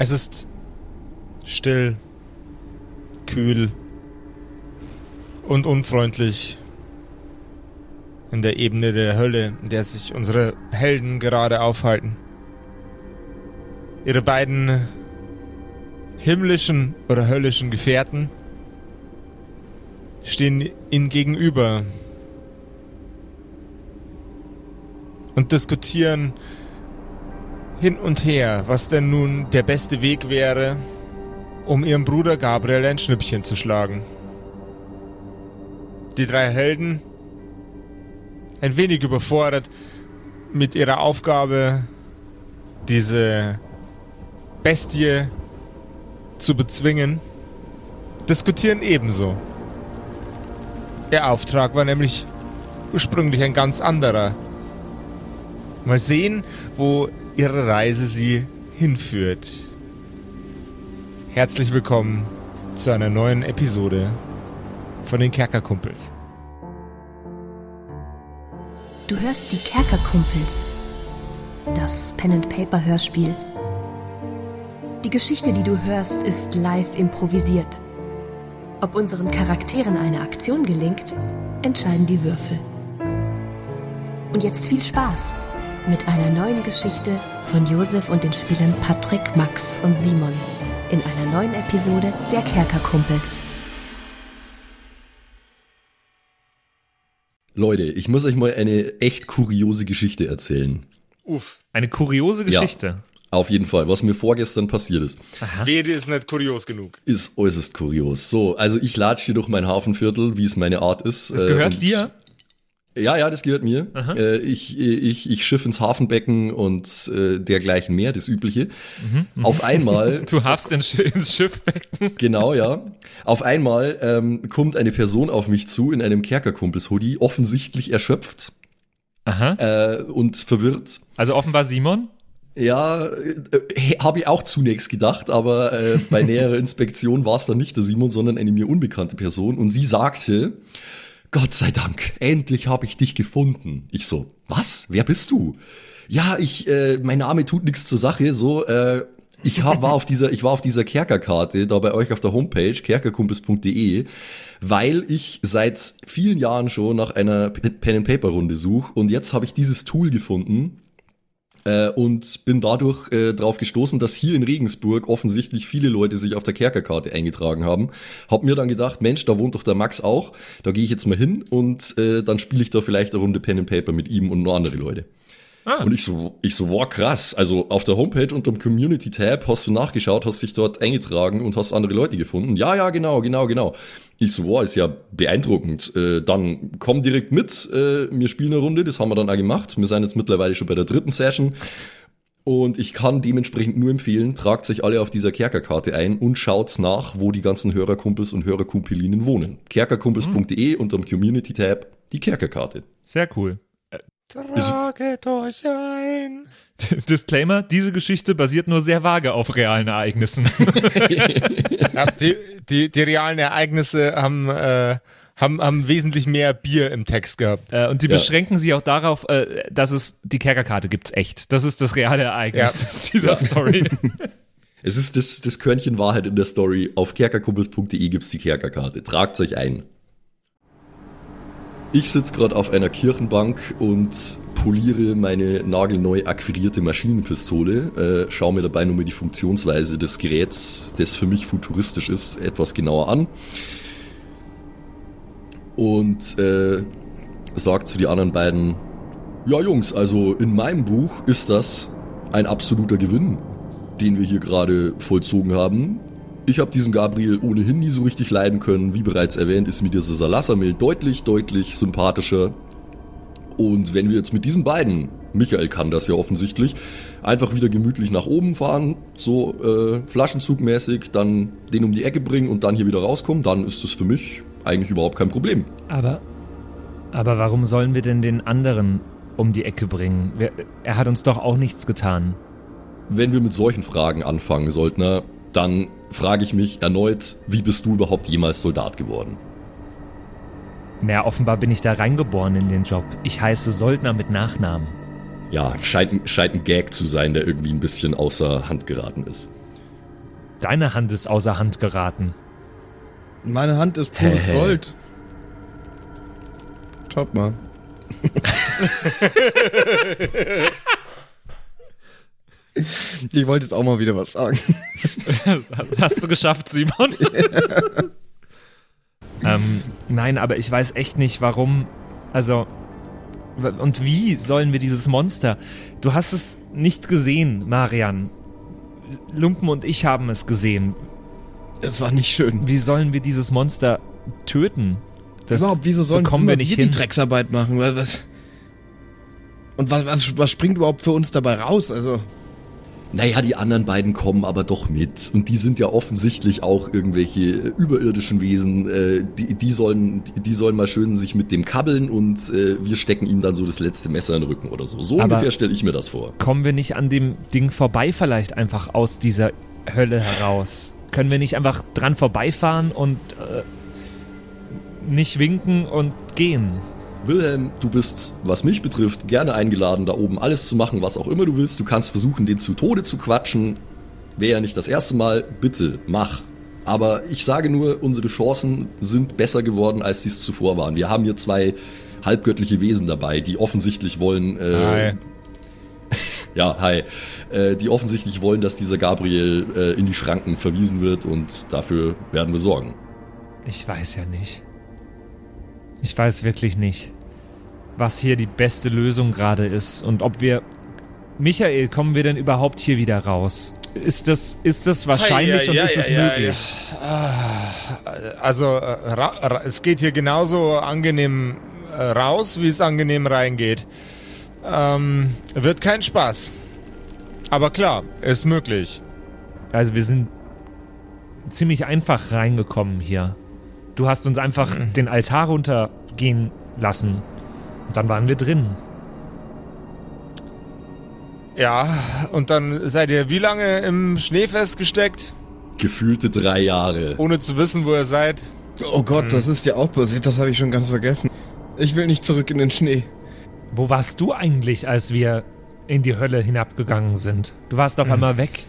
Es ist still, kühl und unfreundlich in der Ebene der Hölle, in der sich unsere Helden gerade aufhalten. Ihre beiden himmlischen oder höllischen Gefährten stehen ihnen gegenüber und diskutieren hin und her, was denn nun der beste Weg wäre, um ihrem Bruder Gabriel ein Schnippchen zu schlagen. Die drei Helden, ein wenig überfordert mit ihrer Aufgabe, diese Bestie zu bezwingen, diskutieren ebenso. Ihr Auftrag war nämlich ursprünglich ein ganz anderer. Mal sehen, wo ihre Reise sie hinführt. Herzlich willkommen zu einer neuen Episode von den Kerkerkumpels. Du hörst die Kerkerkumpels. Das Pen and Paper Hörspiel. Die Geschichte, die du hörst, ist live improvisiert. Ob unseren Charakteren eine Aktion gelingt, entscheiden die Würfel. Und jetzt viel Spaß mit einer neuen Geschichte von Josef und den Spielern Patrick, Max und Simon in einer neuen Episode der Kerkerkumpels. Leute, ich muss euch mal eine echt kuriose Geschichte erzählen. Uff. Eine kuriose Geschichte. Ja, auf jeden Fall, was mir vorgestern passiert ist. Rede ist nicht kurios genug. Ist äußerst kurios. So, also ich latsche hier durch mein Hafenviertel, wie es meine Art ist. Das gehört äh, dir? Ja, ja, das gehört mir. Äh, ich, ich, ich schiff ins Hafenbecken und äh, dergleichen mehr, das Übliche. Mhm, Auf einmal. du hafst ins Schiffbecken. Genau, ja. Auf einmal ähm, kommt eine Person auf mich zu in einem Kerkerkumpels-Hoodie, offensichtlich erschöpft Aha. Äh, und verwirrt. Also offenbar Simon? Ja, äh, habe ich auch zunächst gedacht, aber äh, bei näherer Inspektion war es dann nicht der Simon, sondern eine mir unbekannte Person. Und sie sagte, Gott sei Dank, endlich habe ich dich gefunden. Ich so, was? Wer bist du? Ja, ich, äh, mein Name tut nichts zur Sache, so, äh, ich hab, war auf dieser, ich war auf dieser Kerkerkarte da bei euch auf der Homepage kerkerkumpels.de, weil ich seit vielen Jahren schon nach einer Pen and Paper Runde suche und jetzt habe ich dieses Tool gefunden, äh, und bin dadurch äh, darauf gestoßen, dass hier in Regensburg offensichtlich viele Leute sich auf der Kerkerkarte eingetragen haben. Hab mir dann gedacht, Mensch, da wohnt doch der Max auch, da gehe ich jetzt mal hin und äh, dann spiele ich da vielleicht eine Runde Pen and Paper mit ihm und noch andere Leute. Ah. Und ich so, ich so, wow, krass. Also auf der Homepage unter dem Community-Tab hast du nachgeschaut, hast dich dort eingetragen und hast andere Leute gefunden. Ja, ja, genau, genau, genau. Ich so, wow, ist ja beeindruckend. Äh, dann komm direkt mit, äh, wir spielen eine Runde, das haben wir dann auch gemacht. Wir sind jetzt mittlerweile schon bei der dritten Session. Und ich kann dementsprechend nur empfehlen, tragt sich alle auf dieser Kerkerkarte ein und schaut nach, wo die ganzen Hörerkumpels und Hörerkumpelinen wohnen. Kerkerkumpels.de mhm. unter dem Community-Tab die Kerkerkarte. Sehr cool. Traget euch ein. Disclaimer, diese Geschichte basiert nur sehr vage auf realen Ereignissen. ja, die, die, die, realen Ereignisse haben, äh, haben, haben wesentlich mehr Bier im Text gehabt. Äh, und die ja. beschränken sich auch darauf, äh, dass es die Kerkerkarte gibt's echt. Das ist das reale Ereignis ja. dieser Story. Es ist das, das Körnchen Wahrheit in der Story. Auf kerkerkumpels.de gibt's die Kerkerkarte. Tragt euch ein. Ich sitze gerade auf einer Kirchenbank und poliere meine nagelneu akquirierte Maschinenpistole, äh, schaue mir dabei nur mal die Funktionsweise des Geräts, das für mich futuristisch ist, etwas genauer an. Und äh, sagt zu den anderen beiden, ja Jungs, also in meinem Buch ist das ein absoluter Gewinn, den wir hier gerade vollzogen haben. Ich habe diesen Gabriel ohnehin nie so richtig leiden können. Wie bereits erwähnt, ist mir dieser Salassamil deutlich, deutlich sympathischer. Und wenn wir jetzt mit diesen beiden, Michael kann das ja offensichtlich, einfach wieder gemütlich nach oben fahren, so äh, Flaschenzugmäßig, dann den um die Ecke bringen und dann hier wieder rauskommen, dann ist das für mich eigentlich überhaupt kein Problem. Aber, aber warum sollen wir denn den anderen um die Ecke bringen? Er hat uns doch auch nichts getan. Wenn wir mit solchen Fragen anfangen, Soldner, dann frage ich mich erneut, wie bist du überhaupt jemals Soldat geworden? Naja, offenbar bin ich da reingeboren in den Job. Ich heiße Soldner mit Nachnamen. Ja, scheint, scheint ein Gag zu sein, der irgendwie ein bisschen außer Hand geraten ist. Deine Hand ist außer Hand geraten. Meine Hand ist pures hä. Gold. Schaut mal. ich wollte jetzt auch mal wieder was sagen. Hast du geschafft, Simon? ähm, nein, aber ich weiß echt nicht, warum. Also. Und wie sollen wir dieses Monster? Du hast es nicht gesehen, Marian. Lumpen und ich haben es gesehen. Es war nicht schön. Wie sollen wir dieses Monster töten? Das Überhaupt, wieso sollen bekommen wir nicht wir hin. die Drecksarbeit machen? Was, was? Und was, was, was springt überhaupt für uns dabei raus? Also, Naja, die anderen beiden kommen aber doch mit. Und die sind ja offensichtlich auch irgendwelche äh, überirdischen Wesen. Äh, die, die, sollen, die, die sollen mal schön sich mit dem kabbeln und äh, wir stecken ihm dann so das letzte Messer in den Rücken oder so. So Aber- ungefähr stelle ich mir das vor. Kommen wir nicht an dem Ding vorbei vielleicht einfach aus dieser Hölle heraus? Können wir nicht einfach dran vorbeifahren und äh, nicht winken und gehen? Wilhelm, du bist, was mich betrifft, gerne eingeladen, da oben alles zu machen, was auch immer du willst. Du kannst versuchen, den zu Tode zu quatschen. Wäre ja nicht das erste Mal. Bitte, mach. Aber ich sage nur, unsere Chancen sind besser geworden, als sie es zuvor waren. Wir haben hier zwei halbgöttliche Wesen dabei, die offensichtlich wollen, äh, Hi. ja, hi, äh, die offensichtlich wollen, dass dieser Gabriel äh, in die Schranken verwiesen wird und dafür werden wir sorgen. Ich weiß ja nicht. Ich weiß wirklich nicht, was hier die beste Lösung gerade ist und ob wir. Michael, kommen wir denn überhaupt hier wieder raus? Ist das, ist das wahrscheinlich Ja, und ja, ist ja, es ja, möglich? Ah, Also, äh, es geht hier genauso angenehm äh, raus, wie es angenehm reingeht. Ähm, wird kein Spaß. Aber klar, ist möglich. Also wir sind ziemlich einfach reingekommen hier. Du hast uns einfach den Altar runtergehen lassen. Und dann waren wir drin. Ja, und dann seid ihr wie lange im Schnee festgesteckt, Gefühlte drei Jahre. ohne zu wissen, wo ihr seid? oh Gott, das ist ja auch passiert, das habe ich schon ganz vergessen. Ich will nicht zurück in den Schnee. Wo warst du eigentlich, als wir in die Hölle hinabgegangen sind? Du warst auf einmal weg.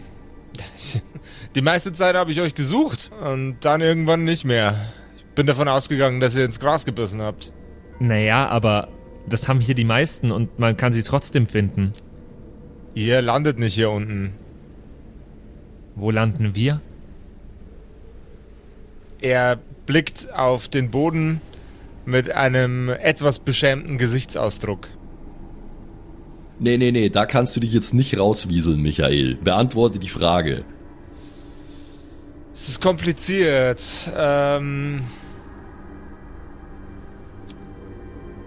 Die meiste Zeit habe ich euch gesucht und dann irgendwann nicht mehr. Ich bin davon ausgegangen, dass ihr ins Gras gebissen habt. Naja, aber das haben hier die meisten und man kann sie trotzdem finden. Ihr landet nicht hier unten. Wo landen wir? Er blickt auf den Boden mit einem etwas beschämten Gesichtsausdruck. Nee, nee, nee, da kannst du dich jetzt nicht rauswieseln, Michael. Beantworte die Frage. Es ist kompliziert. Ähm,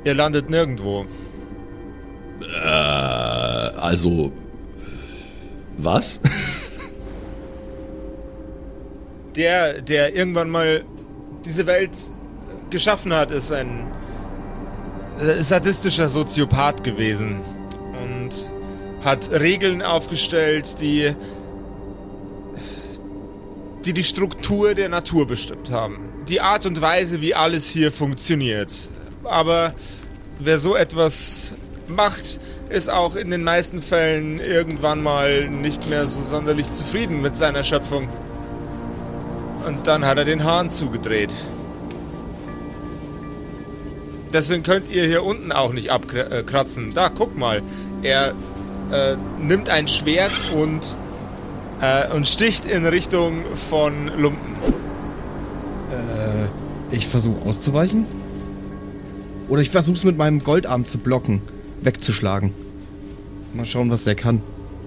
ihr landet nirgendwo. Äh, also. Was? Der, der irgendwann mal diese Welt geschaffen hat, ist ein äh, sadistischer Soziopath gewesen und hat Regeln aufgestellt, die die die Struktur der Natur bestimmt haben. Die Art und Weise, wie alles hier funktioniert. Aber wer so etwas macht, ist auch in den meisten Fällen irgendwann mal nicht mehr so sonderlich zufrieden mit seiner Schöpfung. Und dann hat er den Hahn zugedreht. Deswegen könnt ihr hier unten auch nicht abkratzen. Da, guck mal. Er äh, nimmt ein Schwert und, äh, und sticht in Richtung von Lumpen. Äh, ich versuche auszuweichen. Oder ich versuche es mit meinem Goldarm zu blocken, wegzuschlagen. Mal schauen, was der kann.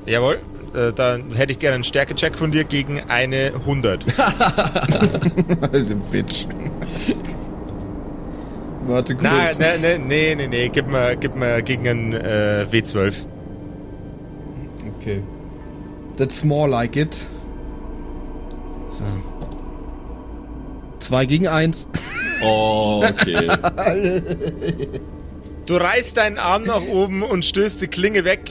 Jawohl, äh, dann hätte ich gerne einen Stärkecheck von dir gegen eine 100. also, Bitch. Warte kurz. Nein, nein, nee, nee, nee, gib mir, gib mir gegen einen äh, W12. Okay. That's more like it. So. 2 gegen 1. okay. Du reißt deinen Arm nach oben und stößt die Klinge weg.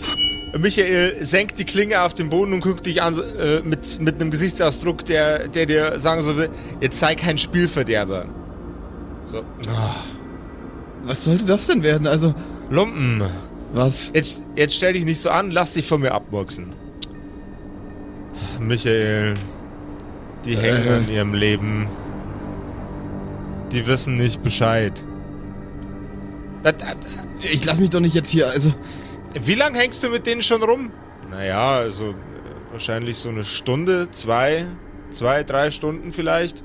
Michael senkt die Klinge auf den Boden und guckt dich an äh, mit, mit einem Gesichtsausdruck, der, der dir sagen soll, jetzt sei kein Spielverderber. So. Ah. Was sollte das denn werden? Also, Lumpen. was? Jetzt, jetzt stell dich nicht so an, lass dich von mir abmurksen. Michael, Die hängen Äh. an ihrem Leben. Die wissen nicht Bescheid. Ich lass mich doch nicht jetzt hier, also. Wie lange hängst du mit denen schon rum? Naja, also äh, wahrscheinlich so eine Stunde, zwei, zwei, drei Stunden vielleicht.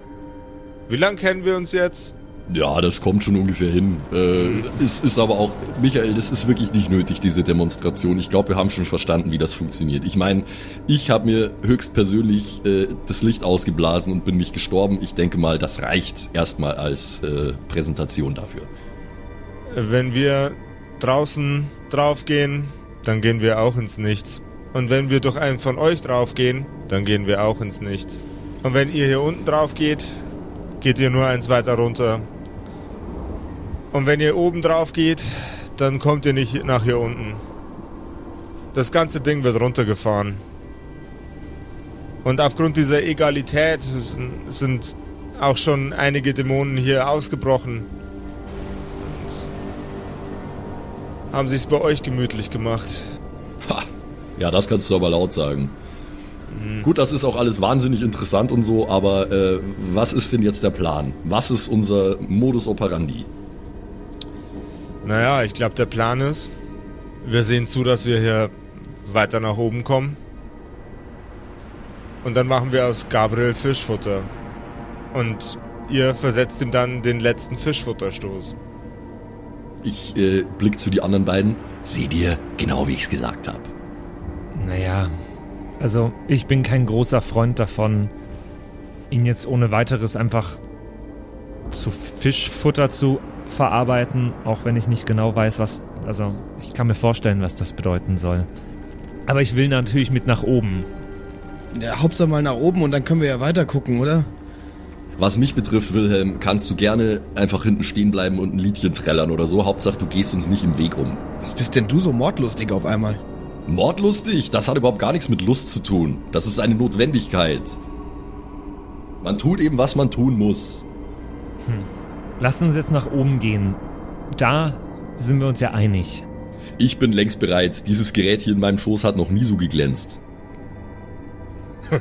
Wie lange kennen wir uns jetzt? Ja, das kommt schon ungefähr hin. Äh, es ist aber auch, Michael, das ist wirklich nicht nötig, diese Demonstration. Ich glaube, wir haben schon verstanden, wie das funktioniert. Ich meine, ich habe mir höchstpersönlich äh, das Licht ausgeblasen und bin nicht gestorben. Ich denke mal, das reicht erstmal als äh, Präsentation dafür. Wenn wir draußen draufgehen, dann gehen wir auch ins Nichts. Und wenn wir durch einen von euch draufgehen, dann gehen wir auch ins Nichts. Und wenn ihr hier unten drauf geht, geht ihr nur eins weiter runter. Und wenn ihr oben drauf geht, dann kommt ihr nicht nach hier unten. Das ganze Ding wird runtergefahren. Und aufgrund dieser Egalität sind- auch schon einige Dämonen hier ausgebrochen. haben sie es bei euch gemütlich gemacht. Ha, ja, das kannst du aber laut sagen. Gut, das ist auch alles wahnsinnig interessant und so, aber äh, was ist denn jetzt der Plan? Was ist unser Modus operandi? Naja, ich glaube, der Plan ist, wir sehen zu, dass wir hier weiter nach oben kommen. Und dann machen wir aus Gabriel Fischfutter. Und ihr versetzt ihm dann den letzten Fischfutterstoß. Ich äh, blick zu die anderen beiden. Seht ihr, genau wie ich es gesagt habe. Naja, also ich bin kein großer Freund davon, ihn jetzt ohne weiteres einfach zu Fischfutter zu verarbeiten, auch wenn ich nicht genau weiß, was. Also, ich kann mir vorstellen, was das bedeuten soll. Aber ich will natürlich mit nach oben. Ja, Hauptsache mal nach oben und dann können wir ja weiter gucken, oder? Was mich betrifft, Wilhelm, kannst du gerne einfach hinten stehen bleiben und ein Liedchen trällern oder so. Hauptsache, du gehst uns nicht im Weg um. Was bist denn du so mordlustig auf einmal? Mordlustig? Das hat überhaupt gar nichts mit Lust zu tun. Das ist eine Notwendigkeit. Man tut eben, was man tun muss. Lass uns jetzt nach oben gehen. Da sind wir uns ja einig. Ich bin längst bereit. Dieses Gerät hier in meinem Schoß hat noch nie so geglänzt.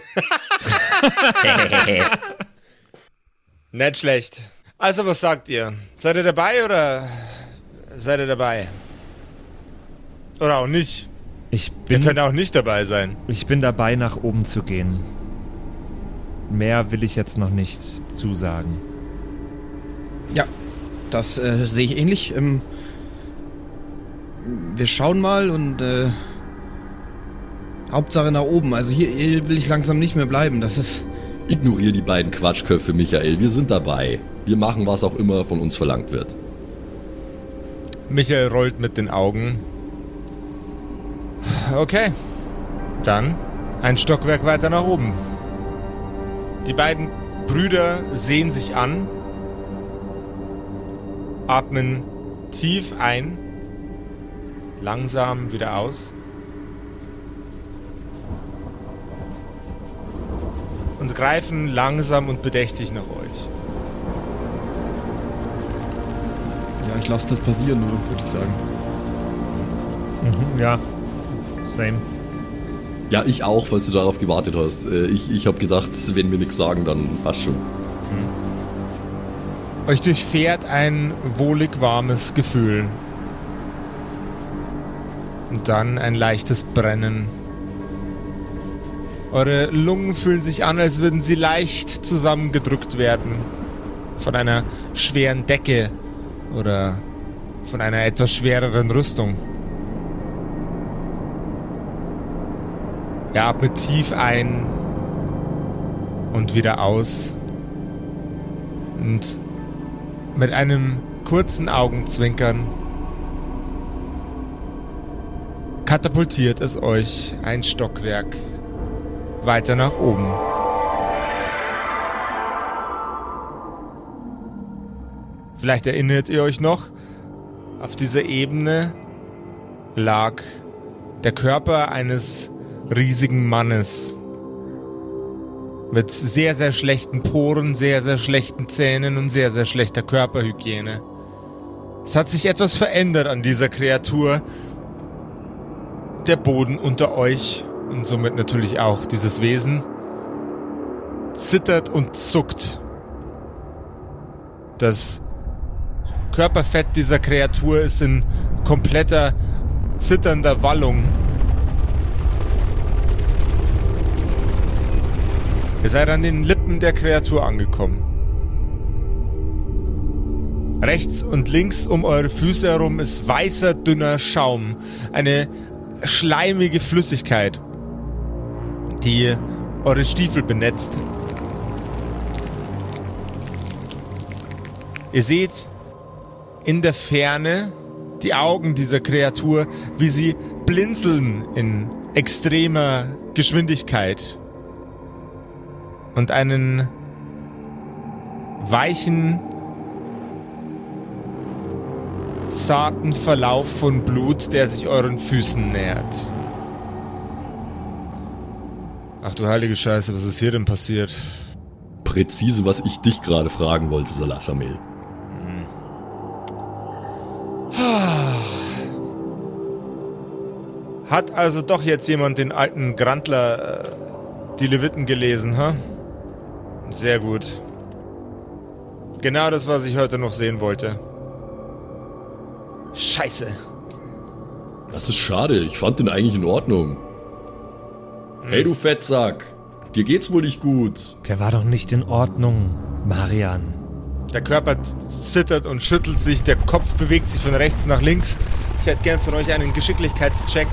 Nicht schlecht. Also, was sagt ihr? Seid ihr dabei oder seid ihr dabei? Oder auch nicht? Ich Ihr bin, könnt auch nicht dabei sein. ich bin dabei, nach oben zu gehen. Mehr will ich jetzt noch nicht zusagen. Ja, das äh, sehe ich ähnlich. Ähm, wir schauen mal und äh, Hauptsache nach oben. Also hier, hier will ich langsam nicht mehr bleiben. Das ist. Ignorier die beiden Quatschköpfe, Michael. Wir sind dabei. Wir machen, was auch immer von uns verlangt wird. Michael rollt mit den Augen. Okay. Dann ein Stockwerk weiter nach oben. Die beiden Brüder sehen sich an, atmen tief ein, langsam wieder aus und greifen langsam und bedächtig nach euch. Ja, ich lasse das passieren, nur, würde ich sagen. Mhm, ja, same. Ja, ich auch, falls du darauf gewartet hast. Äh, Ich, ich habe gedacht, wenn wir nichts sagen, dann passt schon. Euch durchfährt ein wohlig warmes Gefühl. Und dann ein leichtes Brennen. Eure Lungen fühlen sich an, als würden sie leicht zusammengedrückt werden. Von einer schweren Decke oder von einer etwas schwereren Rüstung. Ihr atmet tief ein und wieder aus. Und mit einem kurzen Augenzwinkern katapultiert es euch ein Stockwerk weiter nach oben. Vielleicht erinnert ihr euch noch, auf dieser Ebene lag der Körper eines riesigen Mannes mit sehr, sehr schlechten Poren, sehr, sehr schlechten Zähnen und sehr, sehr schlechter Körperhygiene. Es hat sich etwas verändert an dieser Kreatur. Der Boden unter euch und somit natürlich auch dieses Wesen zittert und zuckt. Das Körperfett dieser Kreatur ist in kompletter zitternder Wallung. Ihr seid an den Lippen der Kreatur angekommen. Rechts und links um eure Füße herum ist weißer, dünner Schaum. Eine schleimige Flüssigkeit, die eure Stiefel benetzt. Ihr seht in der Ferne die Augen dieser Kreatur, wie sie blinzeln in extremer Geschwindigkeit und einen weichen, zarten Verlauf von Blut, der sich euren Füßen nähert. Ach du heilige Scheiße, was ist hier denn passiert? Präzise, was ich dich gerade fragen wollte, Salasamel. Hat also doch jetzt jemand den alten Grandler äh, die Leviten gelesen, ha? Sehr gut. Genau das, was ich heute noch sehen wollte. Scheiße. Das ist schade, ich fand den eigentlich in Ordnung. Hey du Fettsack, dir geht's wohl nicht gut. Der war doch nicht in Ordnung, Marian. Der Körper zittert und schüttelt sich, der Kopf bewegt sich von rechts nach links. Ich hätte gern von euch einen Geschicklichkeitscheck,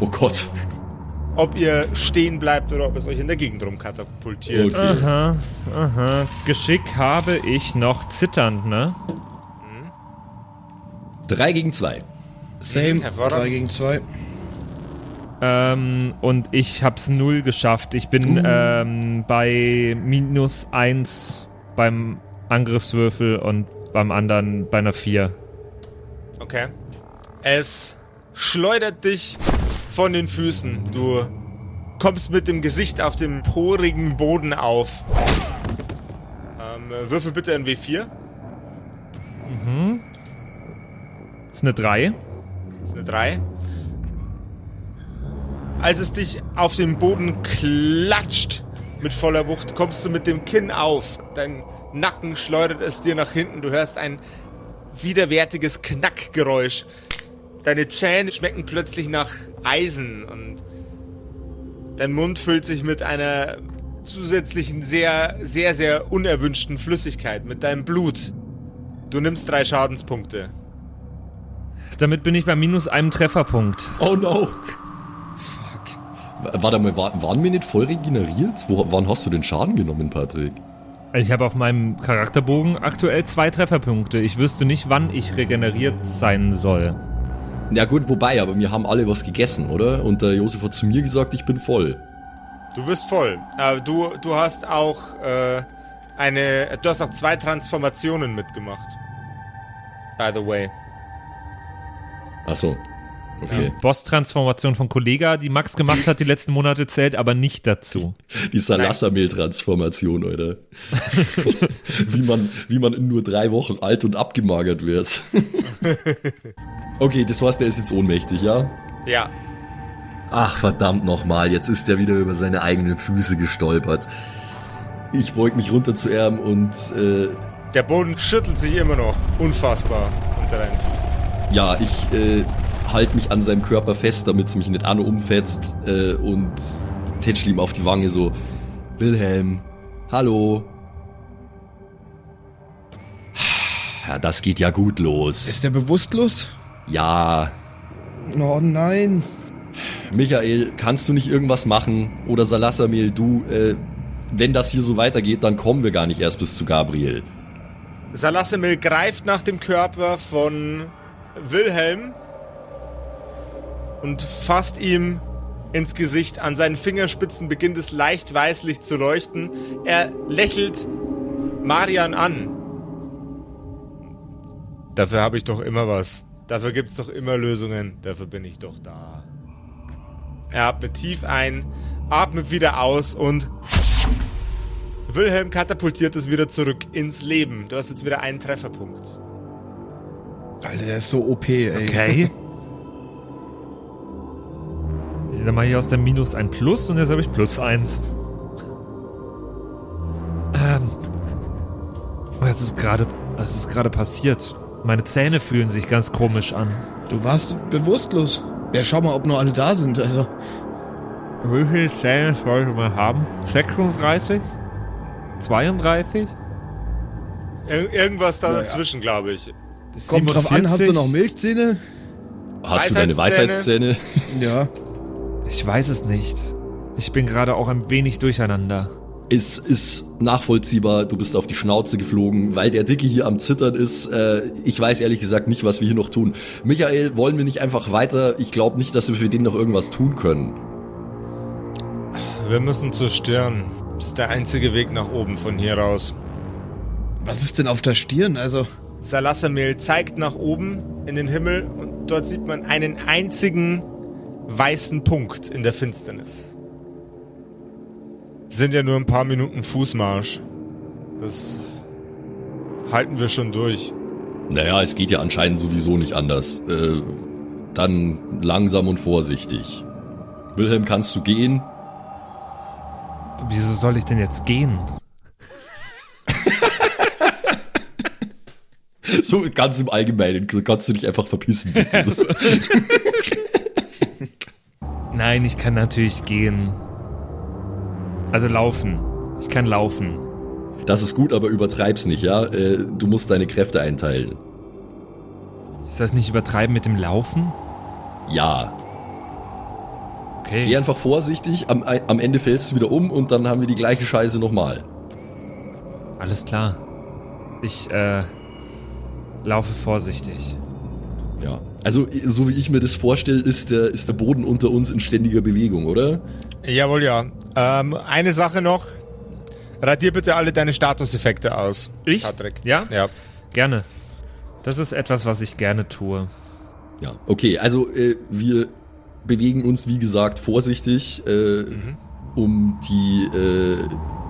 Oh Gott. Ob ihr stehen bleibt oder ob es euch in der Gegend rumkatapultiert. Okay. Aha, aha. Geschick habe ich noch zitternd, ne? Drei gegen zwei. Same. Hervorragend. 3 gegen 2. Ähm, und ich hab's null geschafft. Ich bin ähm, bei minus eins beim Angriffswürfel und beim anderen bei einer vier. Okay. Es schleudert dich von den Füßen. Du kommst mit dem Gesicht auf dem porigen Boden auf. Ähm, äh, würfel bitte ein W4. ist eine drei. Das ist eine 3. Als es dich auf den Boden klatscht mit voller Wucht, kommst du mit dem Kinn auf. Dein Nacken schleudert es dir nach hinten. Du hörst ein widerwärtiges Knackgeräusch. Deine Zähne schmecken plötzlich nach Eisen und dein Mund füllt sich mit einer zusätzlichen, sehr, sehr, sehr unerwünschten Flüssigkeit, mit deinem Blut. Du nimmst drei Schadenspunkte. Damit bin ich bei minus einem Trefferpunkt. Oh no. Fuck. Warte mal, war, waren wir nicht voll regeneriert? Wo, wann hast du den Schaden genommen, Patrick? Ich habe auf meinem Charakterbogen aktuell zwei Trefferpunkte. Ich wüsste nicht, wann ich regeneriert sein soll. Ja gut, wobei, aber wir haben alle was gegessen, oder? Und der Josef hat zu mir gesagt, ich bin voll. Du bist voll. Aber du, du hast auch äh, eine. Du hast auch zwei Transformationen mitgemacht. By the way. Ach so. Okay. Boss-Transformation von Kollega, die Max gemacht hat die letzten Monate, zählt aber nicht dazu. Die Salasamel-Transformation, Alter. wie, man, wie man in nur drei Wochen alt und abgemagert wird. okay, das heißt, er ist jetzt ohnmächtig, ja? Ja. Ach, verdammt nochmal, jetzt ist er wieder über seine eigenen Füße gestolpert. Ich beug mich runter zu ihm und äh, Der Boden schüttelt sich immer noch. Unfassbar unter deinen Füßen. ja, ich äh, halte mich an seinem Körper fest, damit es mich nicht an umfetzt äh, und tätschel ihm auf die Wange so, Wilhelm, hallo. Ja, das geht ja gut los. Ist der bewusstlos? Ja, Oh nein. Michael, kannst du nicht irgendwas machen? Oder Salassamel, du, äh, wenn das hier so weitergeht, dann kommen wir gar nicht erst bis zu Gabriel. Salassemil greift nach dem Körper von Wilhelm und fasst ihm ins Gesicht. An seinen Fingerspitzen beginnt es leicht weißlich zu leuchten. Er lächelt Marian an. Dafür habe ich doch immer was. Dafür gibt's doch immer Lösungen. Dafür bin ich doch da. Er atmet tief ein, atmet wieder aus und Wilhelm katapultiert es wieder zurück ins Leben. Du hast jetzt wieder einen Trefferpunkt. Alter, der ist so OP, ey. Okay. Dann mache ich aus der Minus ein Plus und jetzt habe ich Plus eins. Was ist gerade, was ist gerade passiert? Meine Zähne fühlen sich ganz komisch an. Du warst bewusstlos. Ja, schau mal, ob noch alle da sind. Also, Wie viele Zähne sollte man haben? 36? 32? Ir irgendwas da dazwischen, glaube ich. kommt drauf an, hast du 47? noch Milchzähne? Hast du deine? Weisheitszähne? Ja. Ich weiß es nicht. Ich bin gerade auch ein wenig durcheinander. Es ist nachvollziehbar, du bist auf die Schnauze geflogen, weil der Dicke hier am Zittern ist. Äh, ich weiß ehrlich gesagt nicht, was wir hier noch tun. Michael, wollen wir nicht einfach weiter? Ich glaube nicht, dass wir für den noch irgendwas tun können. Wir müssen zur Stirn. Das ist der einzige Weg nach oben von hier raus. Was ist denn auf der Stirn? Also, Salassamil zeigt nach oben in den Himmel und dort sieht man einen einzigen weißen Punkt in der Finsternis. Sind ja nur ein paar Minuten Fußmarsch. Das halten wir schon durch. Naja, es geht ja anscheinend sowieso nicht anders. Äh, dann langsam und vorsichtig. Wilhelm, kannst du gehen? Wieso soll ich denn jetzt gehen? So ganz im Allgemeinen. Kannst du dich einfach verpissen, bitte. Nein, ich kann natürlich gehen. Also laufen. Ich kann laufen. Das ist gut, aber übertreib's nicht, ja? Äh, Du musst deine Kräfte einteilen. Ist das nicht übertreiben mit dem Laufen? Ja. Okay. Geh einfach vorsichtig, am, am Ende fällst du wieder um und dann haben wir die gleiche Scheiße nochmal. Alles klar. Ich, äh, laufe vorsichtig. Ja. Also, so wie ich mir das vorstelle, ist der, ist der Boden unter uns in ständiger Bewegung, oder? Jawohl, ja. Ähm, eine Sache noch. Radier bitte alle deine Statuseffekte aus. Ich? Patrick. Ja? Ja. Gerne. Das ist etwas, was ich gerne tue. Ja. Okay, also äh, wir bewegen uns, wie gesagt, vorsichtig, äh, um die äh,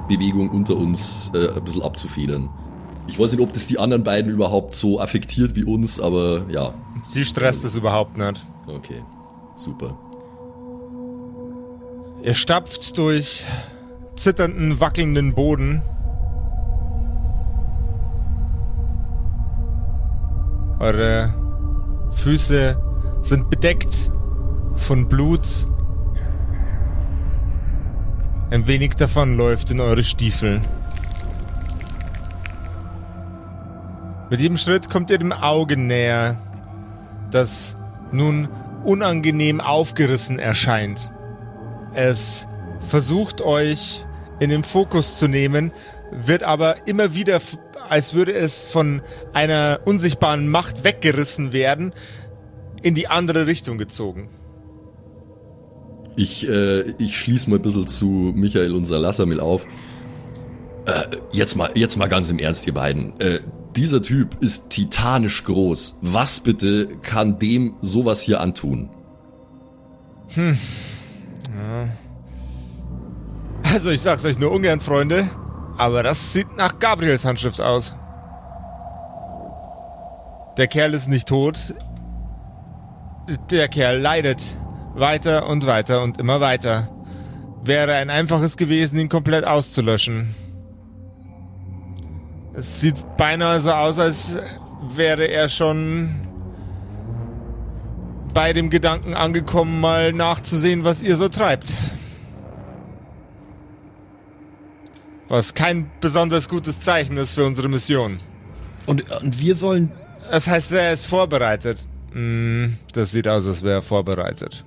Bewegung unter uns äh, ein bisschen abzufedern. Ich weiß nicht, ob das die anderen beiden überhaupt so affektiert wie uns, aber ja. Die stresst es überhaupt nicht. Okay, super. Ihr stapft durch zitternden, wackelnden Boden. Eure Füße sind bedeckt von Blut. Ein wenig davon läuft in eure Stiefel. Mit jedem Schritt kommt ihr dem Auge näher, das nun unangenehm aufgerissen erscheint. Es versucht euch in den Fokus zu nehmen, wird aber immer wieder, als würde es von einer unsichtbaren Macht weggerissen werden, in die andere Richtung gezogen. Ich, äh, ich schließe mal ein bisschen zu Michael und Salassamil auf. Äh, jetzt mal, jetzt mal ganz im Ernst, ihr beiden. Äh, dieser Typ ist titanisch groß. Was bitte kann dem sowas hier antun? Also ich sag's euch nur ungern, Freunde, aber das sieht nach Gabriels Handschrift aus. Der Kerl ist nicht tot. Der Kerl leidet. Weiter und weiter und immer weiter. Wäre ein einfaches gewesen, ihn komplett auszulöschen. Es sieht beinahe so aus, als wäre er schon bei dem Gedanken angekommen, mal nachzusehen, was ihr so treibt. Was kein besonders gutes Zeichen ist für unsere Mission. und, und wir sollen. Das heißt, er ist vorbereitet. Hm, das sieht aus, als wäre er vorbereitet.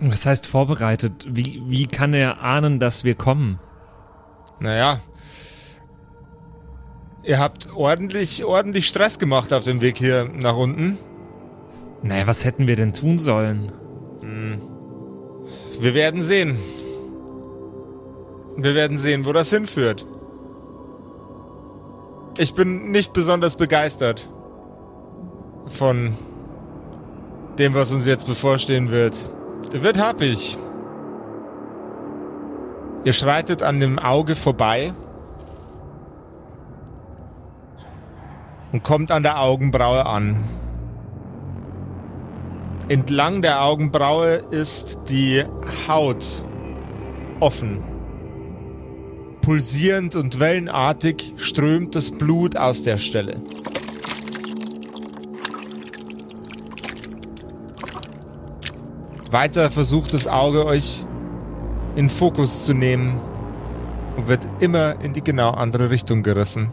Was heißt vorbereitet? Wie, wie kann er ahnen, dass wir kommen? Naja. Ihr habt ordentlich, ordentlich Stress gemacht auf dem Weg hier nach unten. Naja, was hätten wir denn tun sollen? Wir werden sehen. Wir werden sehen, wo das hinführt. Ich bin nicht besonders begeistert von dem, was uns jetzt bevorstehen wird. Wird happig. Ihr schreitet an dem Auge vorbei und kommt an der Augenbraue an. Entlang der Augenbraue ist die Haut offen. Pulsierend und wellenartig strömt das Blut aus der Stelle. Weiter versucht das Auge euch in Fokus zu nehmen und wird immer in die genau andere Richtung gerissen.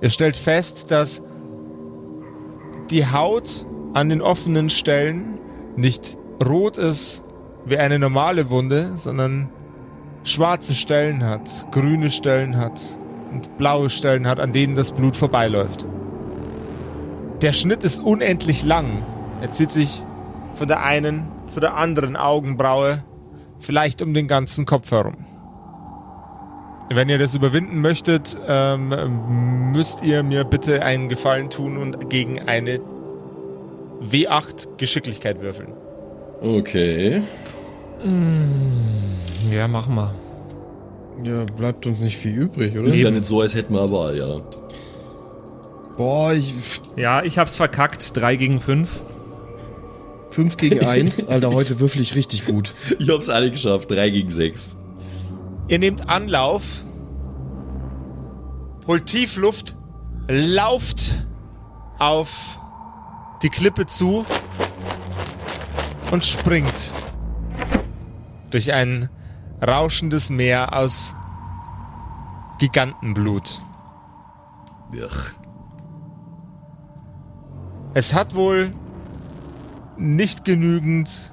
Ihr stellt fest, dass die Haut an den offenen Stellen nicht rot ist wie eine normale Wunde, sondern schwarze Stellen hat, grüne Stellen hat und blaue Stellen hat, an denen das Blut vorbeiläuft. Der Schnitt ist unendlich lang. Er zieht sich von der einen zu der anderen Augenbraue, vielleicht um den ganzen Kopf herum. Wenn ihr das überwinden möchtet, ähm, müsst ihr mir bitte einen Gefallen tun und gegen eine W8 Geschicklichkeit würfeln. Okay. Ja, machen wir. Ja, bleibt uns nicht viel übrig, oder? Ist ja nicht so, als hätten wir eine Wahl, ja. Boah, ich, Ja, ich hab's verkackt. 3 gegen 5. 5 gegen 1. Alter, heute würfel ich richtig gut. Ich hab's alle geschafft. 3 gegen 6. Ihr nehmt Anlauf, holt tief Luft, lauft auf die Klippe zu und springt durch ein rauschendes Meer aus Gigantenblut. Ugh. Es hat wohl nicht genügend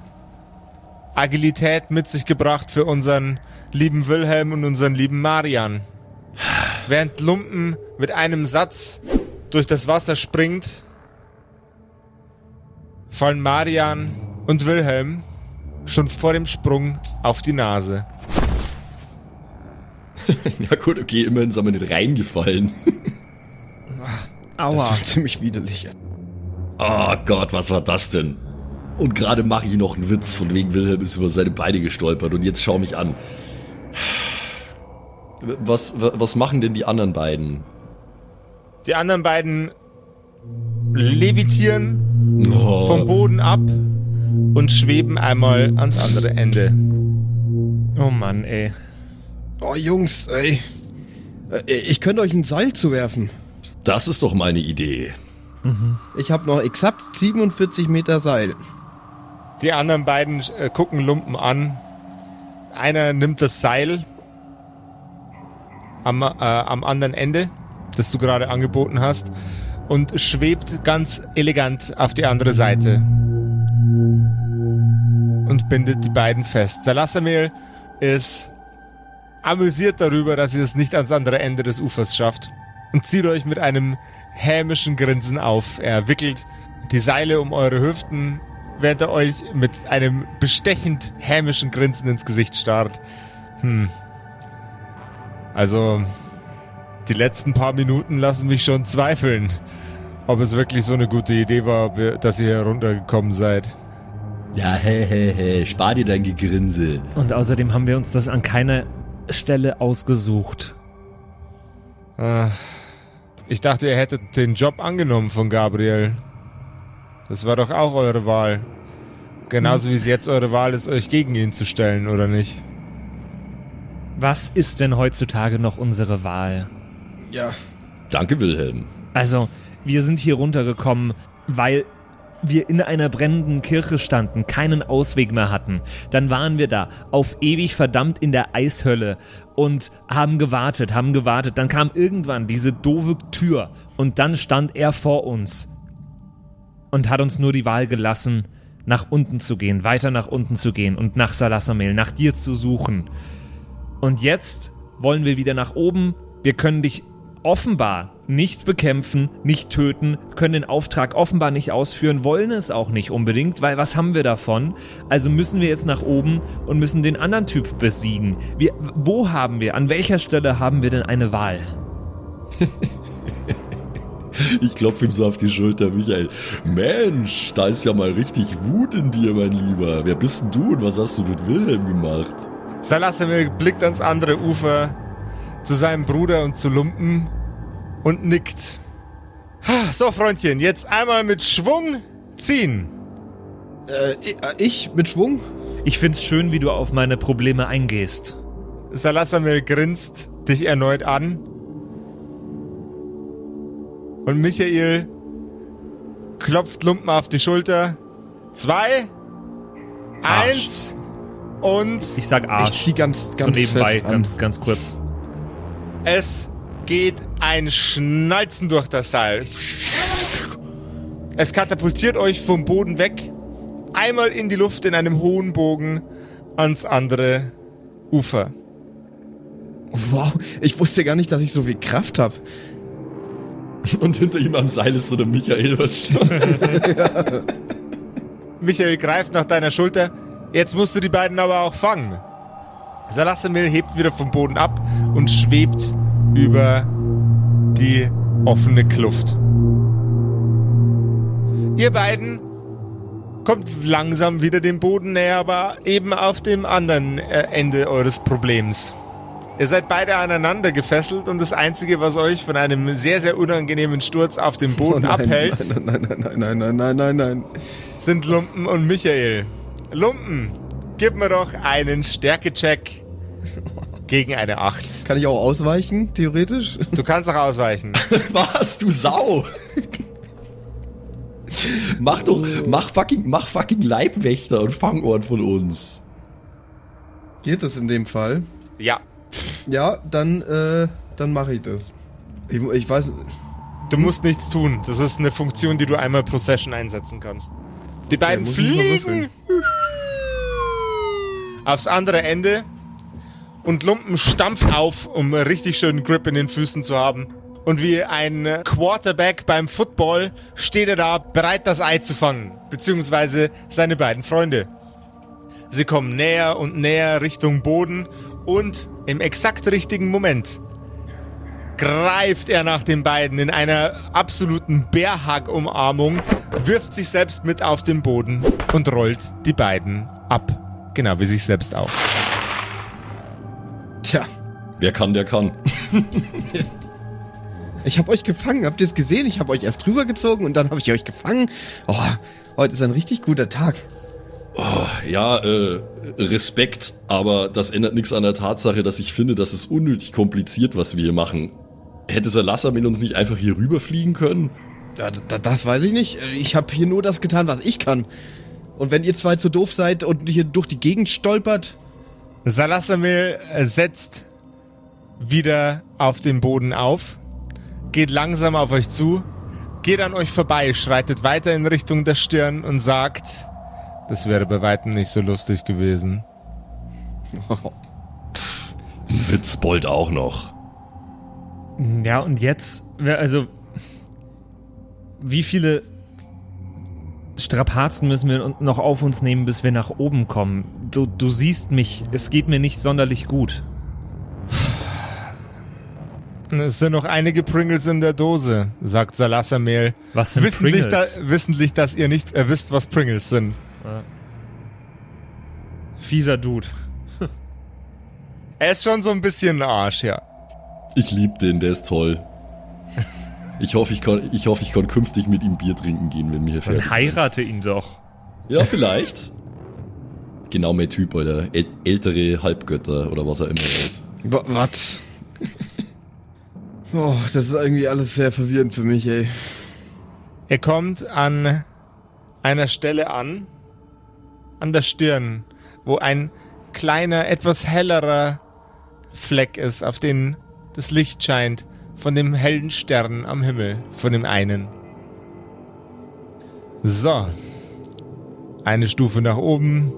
Agilität mit sich gebracht für unseren lieben Wilhelm und unseren lieben Marian. Während Lumpen mit einem Satz durch das Wasser springt, fallen Marian und Wilhelm schon vor dem Sprung auf die Nase. Ja gut, okay, immerhin sind wir nicht reingefallen. Das Aua. war ziemlich widerlich. Oh Gott, was war das denn? Und gerade mache ich noch einen Witz, von wegen Wilhelm ist über seine Beine gestolpert und jetzt schau mich an. Was, wa- was machen denn die anderen beiden? Die anderen beiden levitieren vom Oh, Boden ab und schweben einmal ans andere Ende. Oh Mann, ey. Oh, Jungs, ey. Äh, Ich könnte euch ein Seil zuwerfen. das ist doch meine Idee. Ich habe noch exakt 47 Meter Seil. Die anderen beiden äh, gucken Lumpen an. Einer nimmt das Seil am, äh, am anderen Ende, das du gerade angeboten hast, und schwebt ganz elegant auf die andere Seite. Und bindet die beiden fest. Salassamir ist amüsiert darüber, dass ihr es nicht ans andere Ende des Ufers schafft. Und zieht euch mit einem hämischen Grinsen auf. Er wickelt die Seile um eure Hüften, während er euch mit einem bestechend hämischen Grinsen ins Gesicht starrt. Hm. Also, die letzten paar Minuten lassen mich schon zweifeln, ob es wirklich so eine gute Idee war, dass ihr hier runtergekommen seid. Ja, hä, hä, hä, spar dir dein Gegrinse. Und außerdem haben wir uns das an keiner Stelle ausgesucht. Ah, Ich dachte, ihr hättet den Job angenommen von Gabriel. Das war doch auch eure Wahl. Genauso wie es jetzt eure Wahl ist, euch gegen ihn zu stellen, oder nicht? Was ist denn heutzutage noch unsere Wahl? Ja. Danke, Wilhelm. Also, wir sind hier runtergekommen, weil wir in einer brennenden Kirche standen, keinen Ausweg mehr hatten. Dann waren wir da, auf ewig verdammt in der Eishölle und haben gewartet, haben gewartet. Dann kam irgendwann diese doofe Tür und dann stand er vor uns und hat uns nur die Wahl gelassen, nach unten zu gehen, weiter nach unten zu gehen und nach Salasamel, nach dir zu suchen. Und jetzt wollen wir wieder nach oben. Wir können dich offenbar nicht bekämpfen, nicht töten, können den Auftrag offenbar nicht ausführen, wollen es auch nicht unbedingt, weil was haben wir davon? Also müssen wir jetzt nach oben und müssen den anderen Typ besiegen. Wir, wo haben wir, an welcher Stelle haben wir denn eine Wahl? Ich klopfe ihm so auf die Schulter, Michael. Mensch, da ist ja mal richtig Wut in dir, mein Lieber. Wer bist denn du und was hast du mit Wilhelm gemacht? Salasamir blickt ans andere Ufer zu seinem Bruder und zu Lumpen und nickt. So, Freundchen, jetzt einmal mit Schwung ziehen. Äh, ich- äh, ich mit Schwung? Ich find's schön, wie du auf meine Probleme eingehst. Salasamel grinst dich erneut an. Und Michael klopft Lumpen auf die Schulter. Zwei, Arsch. eins und Ich sag Arsch. Ich zieh ganz, so ganz nebenbei, fest an. ganz, ganz kurz. es geht ein Schnalzen durch das Seil. Es katapultiert euch vom Boden weg, einmal in die Luft in einem hohen Bogen ans andere Ufer. Wow, ich wusste gar nicht, dass ich so viel Kraft habe. Und hinter ihm am Seil ist so der Michael, was Michael greift nach deiner Schulter. Jetzt musst du die beiden aber auch fangen. Salasamil hebt wieder vom Boden ab und schwebt über die offene Kluft. Ihr beiden kommt langsam wieder dem Boden näher, aber eben auf dem anderen äh, Ende eures Problems. Ihr seid beide aneinander gefesselt und das Einzige, was euch von einem sehr, sehr unangenehmen Sturz auf dem Boden Oh nein, abhält, Nein, nein, nein, nein, nein, nein, nein, nein, nein. sind Lumpen und Michael. Lumpen, gib mir doch einen Stärkecheck gegen eine 8. Kann ich auch ausweichen, theoretisch? Du kannst auch ausweichen. Was, du Sau? mach doch, mach fucking, mach fucking Leibwächter und Fangohren von uns. Geht das in dem Fall? Ja. Ja, dann, äh, dann mache ich das. Ich, ich weiß, Du musst nichts tun. Das ist eine Funktion, die du einmal pro Session einsetzen kannst. Die beiden mal fliegen aufs andere Ende und Lumpen stampft auf, um richtig schönen Grip in den Füßen zu haben. Und wie ein Quarterback beim Football steht er da, bereit das Ei zu fangen. Beziehungsweise seine beiden Freunde. Sie kommen näher und näher Richtung Boden und im exakt richtigen Moment greift er nach den beiden in einer absoluten Bärhack-Umarmung, wirft sich selbst mit auf den Boden und rollt die beiden ab. Genau wie sich selbst auch. tja, Wer kann, der kann. ich habe euch gefangen. Habt ihr es gesehen? Ich habe euch erst rübergezogen und dann habe ich euch gefangen. Oh, heute ist ein richtig guter Tag. Ja, äh, Respekt, aber das ändert nichts an der Tatsache, dass ich finde, dass es unnötig kompliziert, was wir hier machen. Hätte Salassamin uns nicht einfach hier rüberfliegen können? Ja, da, das weiß ich nicht. Ich habe hier nur das getan, was ich kann. Und wenn ihr zwei zu doof seid und hier durch die Gegend stolpert, Salasamil äh, setzt wieder auf den Boden auf, geht langsam auf euch zu, geht an euch vorbei, schreitet weiter in Richtung der Stirn und sagt, das wäre bei weitem nicht so lustig gewesen. Witzbold auch noch. Ja, und jetzt, wer- also, wie viele Strapazen müssen wir noch auf uns nehmen, bis wir nach oben kommen? Du, du siehst mich, es geht mir nicht sonderlich gut. Es sind noch einige Pringles in der Dose, sagt Salasamel. Was sind Wissentlich, da, Pringles? wissentlich, dass ihr nicht äh, wisst, was Pringles sind. Fieser Dude. Er ist schon so ein bisschen ein Arsch, ja. Ich lieb den, der ist toll. Ich hoffe, ich kann, ich hoffe, ich kann künftig mit ihm Bier trinken gehen, wenn wir hier Dann heirate ihn doch. Ja, vielleicht. Genau mein Typ, Alter. äl ältere Halbgötter oder was er immer ist. wa- was? Oh, das ist irgendwie alles sehr verwirrend für mich, ey. Er kommt an einer Stelle an, an der Stirn, wo ein kleiner, etwas hellerer Fleck ist, auf den das Licht scheint von dem hellen Stern am Himmel, von dem einen. So. Eine Stufe nach oben.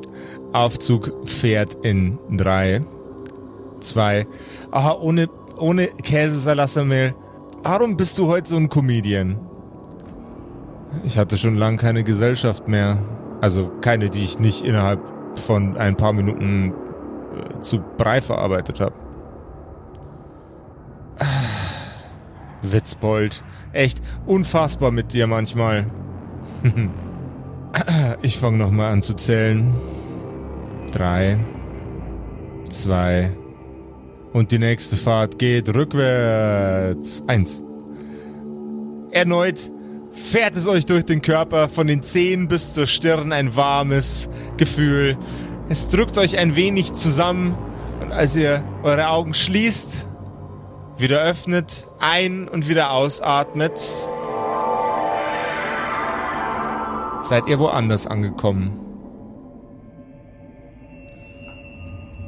Aufzug fährt in drei, zwei. Aha, ohne, ohne Käsesalasamel. Warum bist du heute so ein Comedian? Ich hatte schon lange keine Gesellschaft mehr. Also keine, die ich nicht innerhalb von ein paar Minuten äh, zu Brei verarbeitet habe. Witzbold. Echt unfassbar mit dir manchmal. Ich fange nochmal an zu zählen. Drei. Zwei. Und die nächste Fahrt geht rückwärts. Eins. Erneut fährt es euch durch den Körper, von den Zehen bis zur Stirn ein warmes Gefühl. Es drückt euch ein wenig zusammen und als ihr eure Augen schließt, wieder öffnet, ein- und wieder ausatmet, seid ihr woanders angekommen.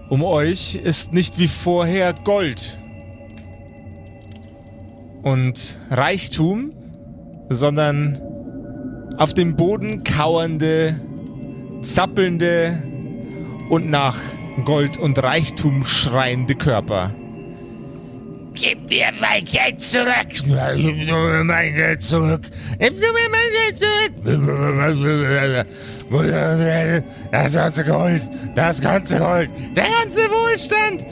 Um euch ist nicht wie vorher Gold und Reichtum, sondern auf dem Boden kauernde, zappelnde und nach Gold und Reichtum schreiende Körper. Gib mir mein Geld zurück! Gib mir mein Geld zurück! Gib mir mein Geld zurück! Das ganze Gold! Das ganze Gold! Der ganze Wohlstand!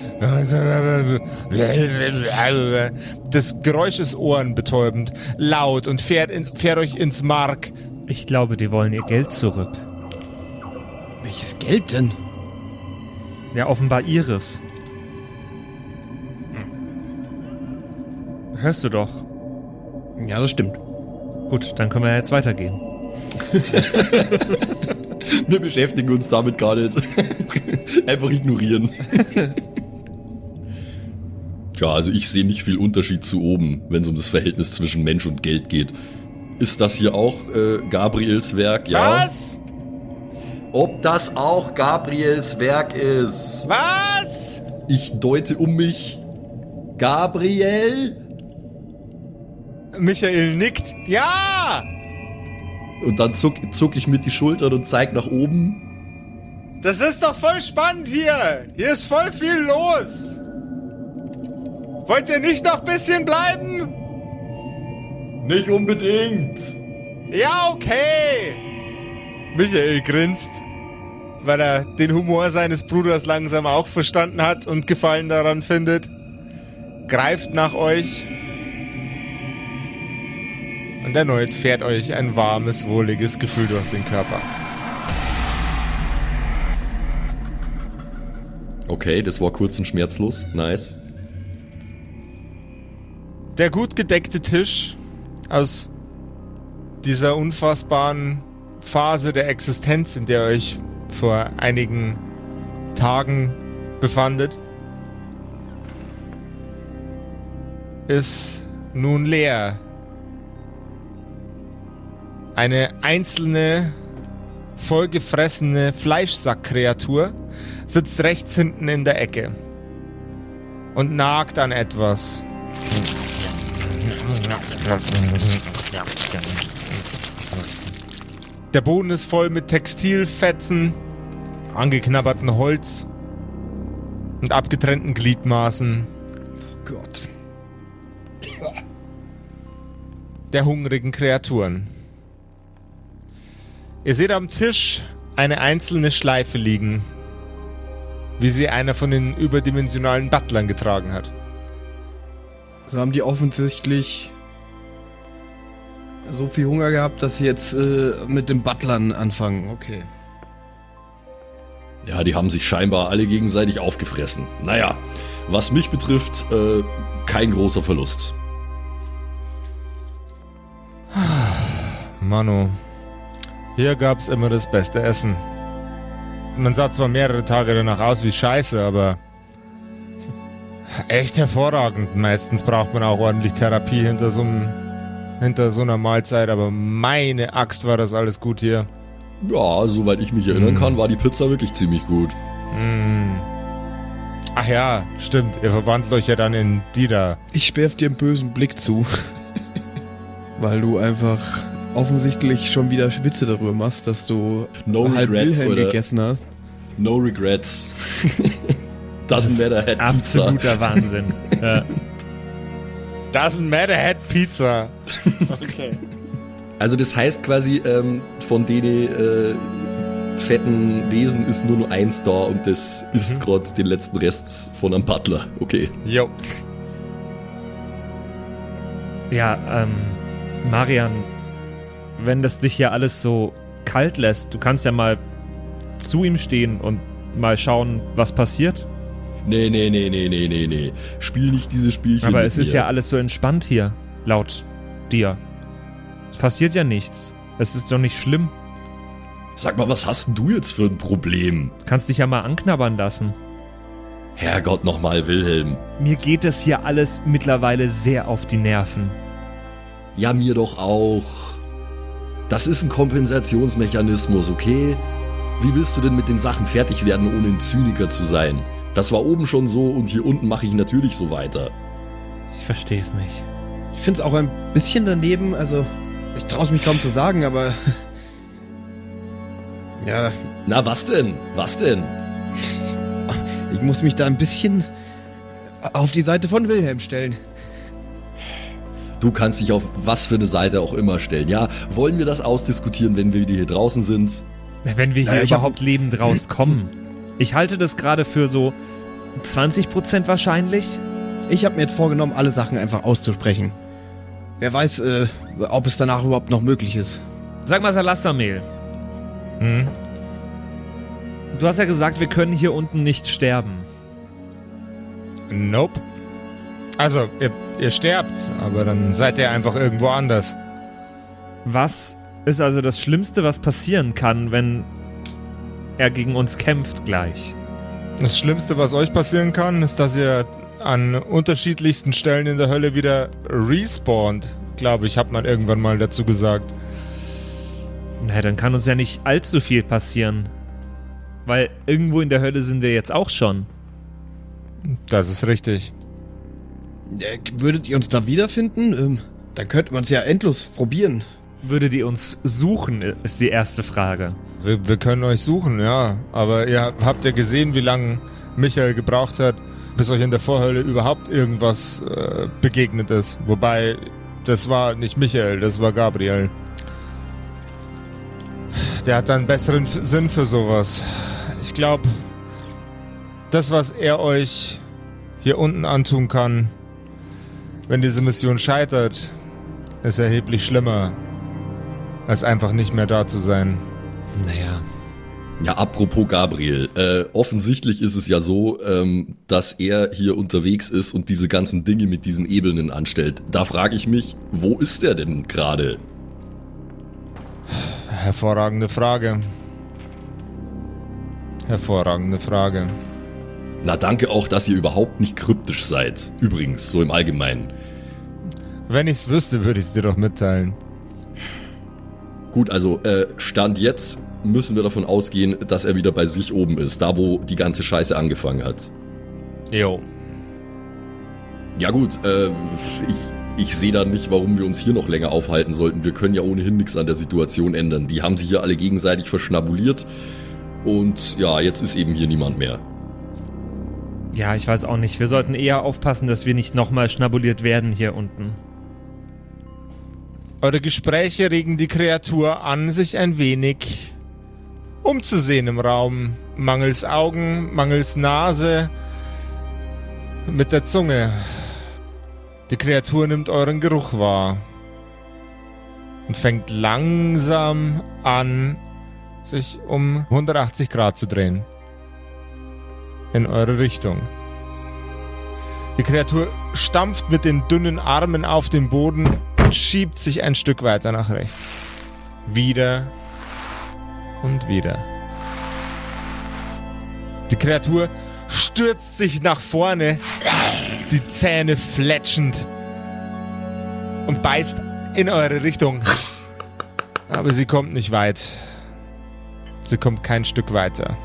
Das Geräusch ist ohrenbetäubend, laut und fährt, in, fährt euch ins Mark. Ich glaube, die wollen ihr Geld zurück. Welches Geld denn? Ja, offenbar ihres. Hörst du doch. Ja, das stimmt. Gut, dann können wir jetzt weitergehen. Wir beschäftigen uns damit gar nicht. Einfach ignorieren. Ja, also ich sehe nicht viel Unterschied zu oben, wenn es um das Verhältnis zwischen Mensch und Geld geht. Ist das hier auch äh, Gabriels Werk? Ja. Was? Ob das auch Gabriels Werk ist? Was? Ich deute um mich. Gabriel? Michael nickt. Ja! Und dann zuck, zuck ich mit die Schultern und zeig nach oben. Das ist doch voll spannend hier. Hier ist voll viel los. Wollt ihr nicht noch ein bisschen bleiben? Nicht unbedingt. Ja, okay. Michael grinst, weil er den Humor seines Bruders langsam auch verstanden hat und Gefallen daran findet. Greift nach euch. Und erneut fährt euch ein warmes, wohliges Gefühl durch den Körper. Okay, das war kurz und schmerzlos. Nice. Der gut gedeckte Tisch aus dieser unfassbaren Phase der Existenz, in der ihr euch vor einigen Tagen befandet, ist nun leer. Eine einzelne, vollgefressene Fleischsackkreatur sitzt rechts hinten in der Ecke und nagt an etwas. Der Boden ist voll mit Textilfetzen, angeknabberten Holz und abgetrennten Gliedmaßen Oh Gott. der hungrigen Kreaturen. Ihr seht am Tisch eine einzelne Schleife liegen, wie sie einer von den überdimensionalen Butlern getragen hat. So haben die offensichtlich so viel Hunger gehabt, dass sie jetzt äh, mit den Butlern anfangen. Okay. Ja, die haben sich scheinbar alle gegenseitig aufgefressen. Naja, was mich betrifft, äh, kein großer Verlust. Manu, hier gab's immer das beste Essen. Man sah zwar mehrere Tage danach aus wie Scheiße, aber echt hervorragend. Meistens braucht man auch ordentlich Therapie hinter so, einem, hinter so einer Mahlzeit, aber meine Axt war das alles gut hier. Ja, soweit ich mich erinnern Mm. kann, war die Pizza wirklich ziemlich gut. Ach ja, stimmt. Ihr verwandelt euch ja dann in die da. Ich werf dir einen bösen Blick zu. Weil du einfach offensichtlich schon wieder Witze darüber machst, dass du No halb regrets, Wilhelm oder? gegessen hast. No regrets. Doesn't matter, had Pizza. Absoluter Wahnsinn. ja. Doesn't matter, had Pizza. Okay. Also das heißt quasi, ähm, von denen äh, fetten Wesen ist nur noch eins da und das ist Mhm. gerade den letzten Rest von einem Butler. Okay. Jo. Ja, ähm, Marian, wenn das dich hier alles so kalt lässt, du kannst ja mal zu ihm stehen und mal schauen, was passiert. Nee, nee, nee, nee, nee, nee, nee. Spiel nicht dieses Spielchen. Aber es ist mir. ja alles so entspannt hier, laut dir. Es passiert ja nichts. Es ist doch nicht schlimm. Sag mal, was hast denn du jetzt für ein Problem? Du kannst dich ja mal anknabbern lassen. Herrgott nochmal, Wilhelm. Mir geht das hier alles mittlerweile sehr auf die Nerven. Ja, mir doch auch. Das ist ein Kompensationsmechanismus, okay? Wie willst du denn mit den Sachen fertig werden, ohne ein Zyniker zu sein? Das war oben schon so und hier unten mache ich natürlich so weiter. Ich verstehe es nicht. Ich finde es auch ein bisschen daneben, also ich traue es mich kaum zu sagen, aber ja, Na, was denn? Was denn? ich muss mich da ein bisschen auf die Seite von Wilhelm stellen. Du kannst dich auf was für eine Seite auch immer stellen. Ja, wollen wir das ausdiskutieren, wenn wir wieder hier draußen sind? Wenn wir hier Naja, ich hab- überhaupt lebend rauskommen. Ich halte das gerade für so 20% wahrscheinlich. Ich habe mir jetzt vorgenommen, alle Sachen einfach auszusprechen. Wer weiß, äh, ob es danach überhaupt noch möglich ist. Sag mal, Salassamel, Hm? du hast ja gesagt, wir können hier unten nicht sterben. Nope. Also, ihr, ihr sterbt, aber dann seid ihr einfach irgendwo anders. Was ist also das Schlimmste, was passieren kann, wenn er gegen uns kämpft gleich? Das Schlimmste, was euch passieren kann, ist, dass ihr an unterschiedlichsten Stellen in der Hölle wieder respawnt. Glaube ich, hat man irgendwann mal dazu gesagt. Na, dann kann uns ja nicht allzu viel passieren. Weil irgendwo in der Hölle sind wir jetzt auch schon. Das ist richtig. Äh, würdet ihr uns da wiederfinden? Ähm, dann könnte man es ja endlos probieren. Würdet ihr uns suchen, ist die erste Frage. Wir, wir können euch suchen, ja. Aber ihr habt ja gesehen, wie lange Michael gebraucht hat, bis euch in der Vorhölle überhaupt irgendwas äh, begegnet ist. Wobei, das war nicht Michael, das war Gabriel. Der hat einen besseren Sinn für sowas. Ich glaube, das, was er euch hier unten antun kann, wenn diese Mission scheitert, ist erheblich schlimmer, als einfach nicht mehr da zu sein. Naja. Ja, apropos Gabriel, äh, offensichtlich ist es ja so, ähm, dass er hier unterwegs ist und diese ganzen Dinge mit diesen Ebenen anstellt. Da frage ich mich, wo ist der denn gerade? Hervorragende Frage. Hervorragende Frage. Na, danke auch, dass ihr überhaupt nicht kryptisch seid. Übrigens, so im Allgemeinen. Wenn ich's wüsste, würde ich's dir doch mitteilen. Gut, also äh, Stand jetzt müssen wir davon ausgehen, dass er wieder bei sich oben ist, da wo die ganze Scheiße angefangen hat. Jo. Ja gut, äh, ich, ich sehe da nicht, warum wir uns hier noch länger aufhalten sollten. Wir können ja ohnehin nichts an der Situation ändern. Die haben sich hier alle gegenseitig verschnabuliert. Und ja, jetzt ist eben hier niemand mehr. Ja, ich weiß auch nicht. Wir sollten eher aufpassen, dass wir nicht nochmal schnabuliert werden hier unten. Eure Gespräche regen die Kreatur an, sich ein wenig umzusehen im Raum. Mangels Augen, mangels Nase, mit der Zunge. Die Kreatur nimmt euren Geruch wahr und fängt langsam an, sich um 180 Grad zu drehen. In eure Richtung. Die Kreatur stampft mit den dünnen Armen auf den Boden und schiebt sich ein Stück weiter nach rechts. Wieder und wieder. Die Kreatur stürzt sich nach vorne, die Zähne fletschend und beißt in eure Richtung. Aber sie kommt nicht weit. Sie kommt kein Stück weiter.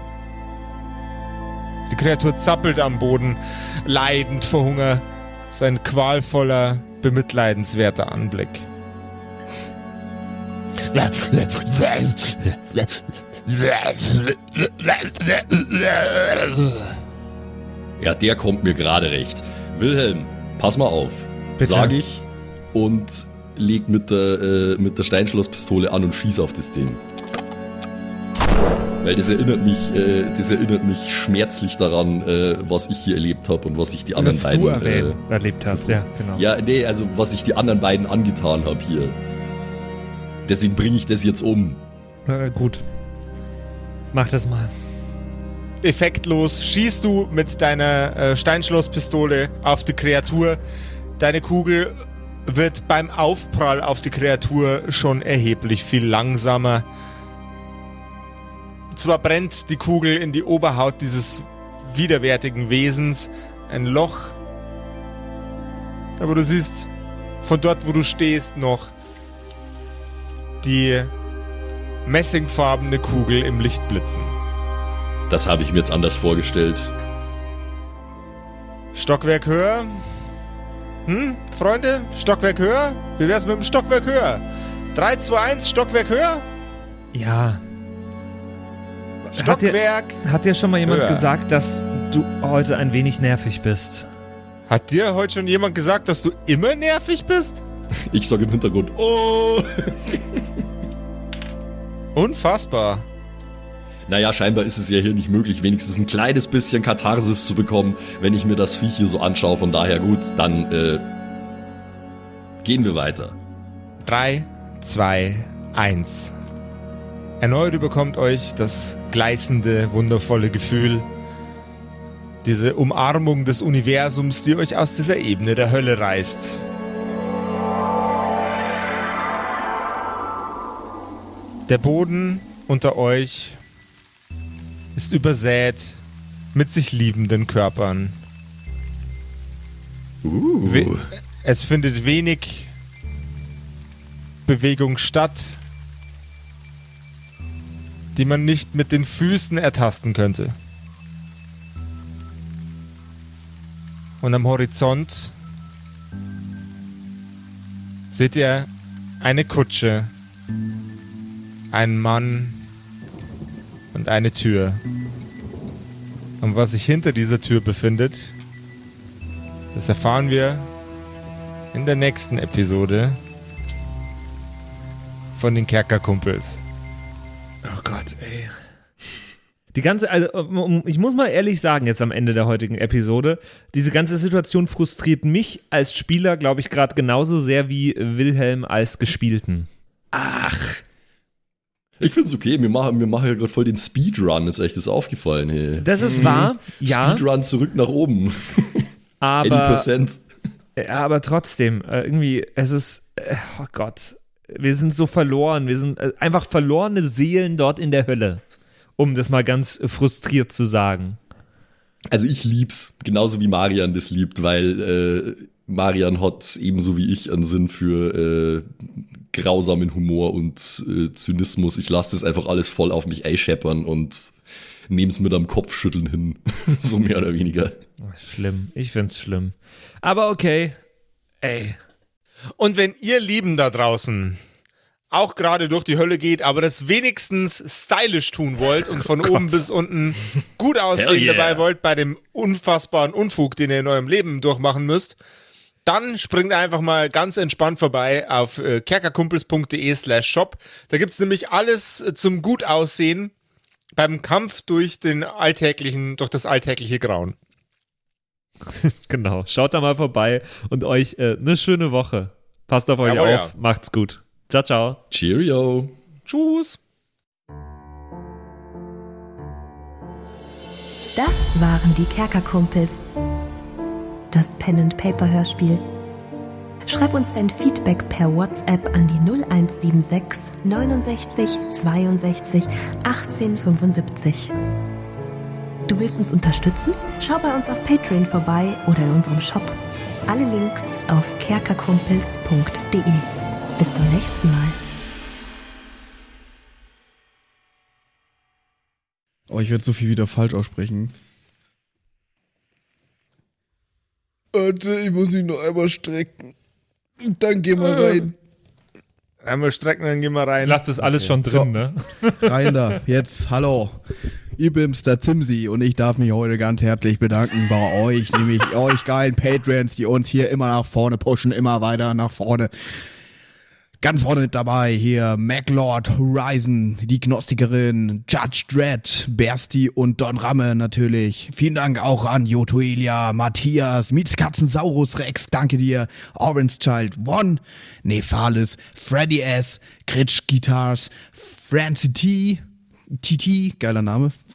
Die Kreatur zappelt am Boden, leidend vor Hunger. Sein qualvoller, bemitleidenswerter Anblick. Ja, der kommt mir gerade recht. Wilhelm, pass mal auf. Bitte. Sag ich und leg mit der, äh, mit der Steinschlosspistole an und schieß auf das Ding. Weil das erinnert mich, äh, das erinnert mich schmerzlich daran, äh, was ich hier erlebt habe und was ich die anderen Was beiden. du äh, erleb erlebt hast, ja, genau. ja, nee, also was ich die anderen beiden angetan habe hier. Deswegen bringe ich das jetzt um. Äh, gut. Mach das mal. Effektlos schießt du mit deiner äh, Steinschlosspistole auf die Kreatur. Deine Kugel wird beim Aufprall auf die Kreatur schon erheblich viel langsamer. Zwar brennt die Kugel in die Oberhaut dieses widerwärtigen Wesens ein Loch. Aber du siehst von dort, wo du stehst, noch die messingfarbene Kugel im Licht blitzen. Das habe ich mir jetzt anders vorgestellt. Stockwerk höher. Hm, Freunde? Stockwerk höher? Wie wär's mit dem Stockwerk höher? 3, 2, 1, Stockwerk höher? Ja. Hat dir, Stockwerk. hat dir schon mal jemand Höher. gesagt, dass du heute ein wenig nervig bist? Hat dir heute schon jemand gesagt, dass du immer nervig bist? Ich sage im Hintergrund, oh. Unfassbar. Naja, scheinbar ist es ja hier nicht möglich, wenigstens ein kleines bisschen Katharsis zu bekommen, wenn ich mir das Viech hier so anschaue. Von daher gut, dann äh, gehen wir weiter. 3, 2, 1. Erneut überkommt euch das gleißende, wundervolle Gefühl, diese Umarmung des Universums, die euch aus dieser Ebene der Hölle reißt. Der Boden unter euch ist übersät mit sich liebenden Körpern. Uh. Es findet wenig Bewegung statt, die man nicht mit den Füßen ertasten könnte. Und am Horizont seht ihr eine Kutsche, einen Mann und eine Tür. Und was sich hinter dieser Tür befindet, das erfahren wir in der nächsten Episode von den Kerkerkumpels. Oh Gott, ey. Die ganze, also ich muss mal ehrlich sagen, jetzt am Ende der heutigen Episode, diese ganze Situation frustriert mich als Spieler, glaube ich, gerade genauso sehr wie Wilhelm als Gespielten. Ach. Ich find's okay, wir machen, wir machen ja gerade voll den Speedrun, ist echt das aufgefallen. Hey. Das ist wahr, ja, Speedrun zurück nach oben. aber, 80%. äh, aber trotzdem, äh, irgendwie, es ist, äh, oh Gott, wir sind so verloren, wir sind äh, einfach verlorene Seelen dort in der Hölle, um das mal ganz frustriert zu sagen. Also ich lieb's, genauso wie Marian das liebt, weil äh, Marian hat ebenso wie ich einen Sinn für äh, grausamen Humor und äh, Zynismus. Ich lasse das einfach alles voll auf mich einscheppern und nehm's mit am Kopfschütteln hin. so mehr oder weniger. Schlimm, ich find's schlimm. Aber okay, ey, Und wenn ihr Lieben da draußen auch gerade durch die Hölle geht, aber das wenigstens stylisch tun wollt und von oben bis unten gut aussehen yeah. dabei wollt bei dem unfassbaren Unfug, den ihr in eurem Leben durchmachen müsst, dann springt einfach mal ganz entspannt vorbei auf äh, kerkerkumpels.de slash shop. Da gibt's nämlich alles äh, zum gut aussehen beim Kampf durch den alltäglichen, durch das alltägliche Grauen. genau. Schaut da mal vorbei und euch äh, eine schöne Woche. Passt auf euch Jawohl, auf, ja. macht's gut. Ciao, ciao. Cheerio. Tschüss! Das waren die Kerkerkumpels. Das Pen and Paper Hörspiel. Schreib uns dein Feedback per WhatsApp an die 0176 69 62 18 75. Du willst uns unterstützen? Schau bei uns auf Patreon vorbei oder in unserem Shop. Alle Links auf kerkerkumpels.de. Bis zum nächsten Mal. Oh, ich werde so viel wieder falsch aussprechen. Warte, ich muss mich noch einmal strecken. Dann gehen wir rein. Einmal strecken, dann gehen wir Ich rein. lasse das alles schon drin, So. ne? Rein da. Jetzt, hallo. Der Zimsi, und ich darf mich heute ganz herzlich bedanken bei euch, nämlich euch geilen Patreons, die uns hier immer nach vorne pushen, immer weiter nach vorne. Ganz vorne mit dabei hier MacLord, Horizon, die Gnostikerin, Judge Dredd, Bersti und Don Ramme natürlich. Vielen Dank auch an Jotoelia, Matthias, Mietskatzensaurus Rex, danke dir, Orange Child One, Nephalis, Freddy S, Gritsch Guitars, Francie T, TT, geiler Name,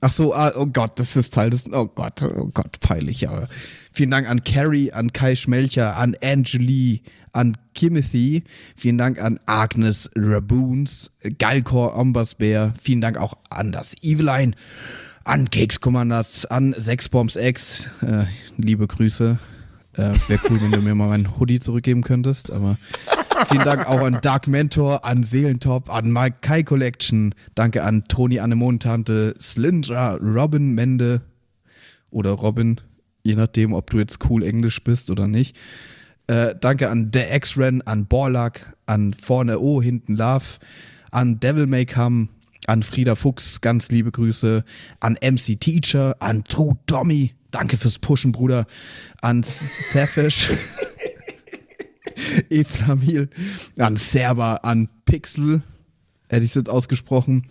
Ach so, ah, oh Gott, das ist Teil des. Oh Gott, oh Gott, peinlich, aber. Vielen Dank an Carrie, an Kai Schmelcher, an Angelie, an Kimothy. Vielen Dank an Agnes Raboons, Galkor Ombasbär. Vielen Dank auch an das Eveline, an Keks an Sexbombs X. Äh, liebe Grüße. Äh, Wäre cool, wenn du mir mal meinen Hoodie zurückgeben könntest, aber vielen Dank auch an Dark Mentor, an Seelentop, an Mike Kai Collection. Danke an Toni Annemontante, Slindra, Robin Mende oder Robin je nachdem, ob du jetzt cool Englisch bist oder nicht. Äh, danke an The X-Ren, an Borlak, an Vorne O, hinten Love, an Devil May Come, an Frieda Fuchs, ganz liebe Grüße, an MC Teacher, an True Tommy, danke fürs Pushen, Bruder, an Safish, Eflamil, an Server, an Pixel, hätte ich es jetzt ausgesprochen,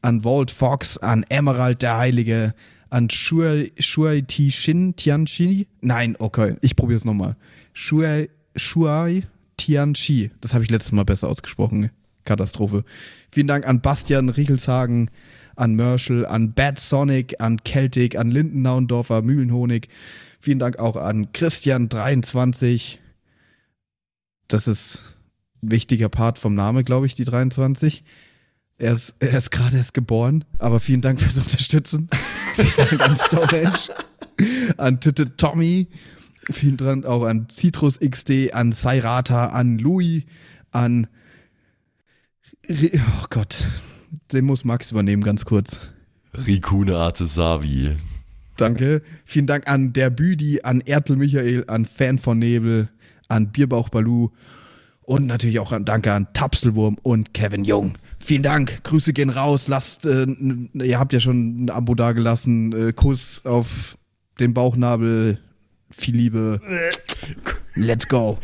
an Walt Fox, an Emerald der Heilige, an Shuai, Shuai Tishin Tianchi. Nein, okay, ich probiere es nochmal. Shuai, Shuai Tianchi. Das habe ich letztes Mal besser ausgesprochen. Katastrophe. Vielen Dank an Bastian Riechelshagen, an Merschel, an Bad Sonic, an Celtic, an Lindennaundorfer, Mühlenhonig. Vielen Dank auch an Christian23. Das ist ein wichtiger Part vom Name, glaube ich, die 23. Er ist, er ist gerade erst geboren, aber vielen Dank fürs Unterstützen. vielen Dank an Storage, an Titte Tommy, vielen Dank auch an Citrus XD, an Sairata, an Louis, an. Oh Gott, den muss Max übernehmen, ganz kurz. Rikune Artesavi. Danke. Vielen Dank an der Büdi, an Ertel Michael, an Fan von Nebel, an Bierbauch Balu und natürlich auch an, danke an Tapselwurm und Kevin Jung. Vielen Dank. Grüße gehen raus. Lasst, äh, ihr habt ja schon ein Abo dagelassen. Äh, Kuss auf den Bauchnabel. Viel Liebe. Let's go.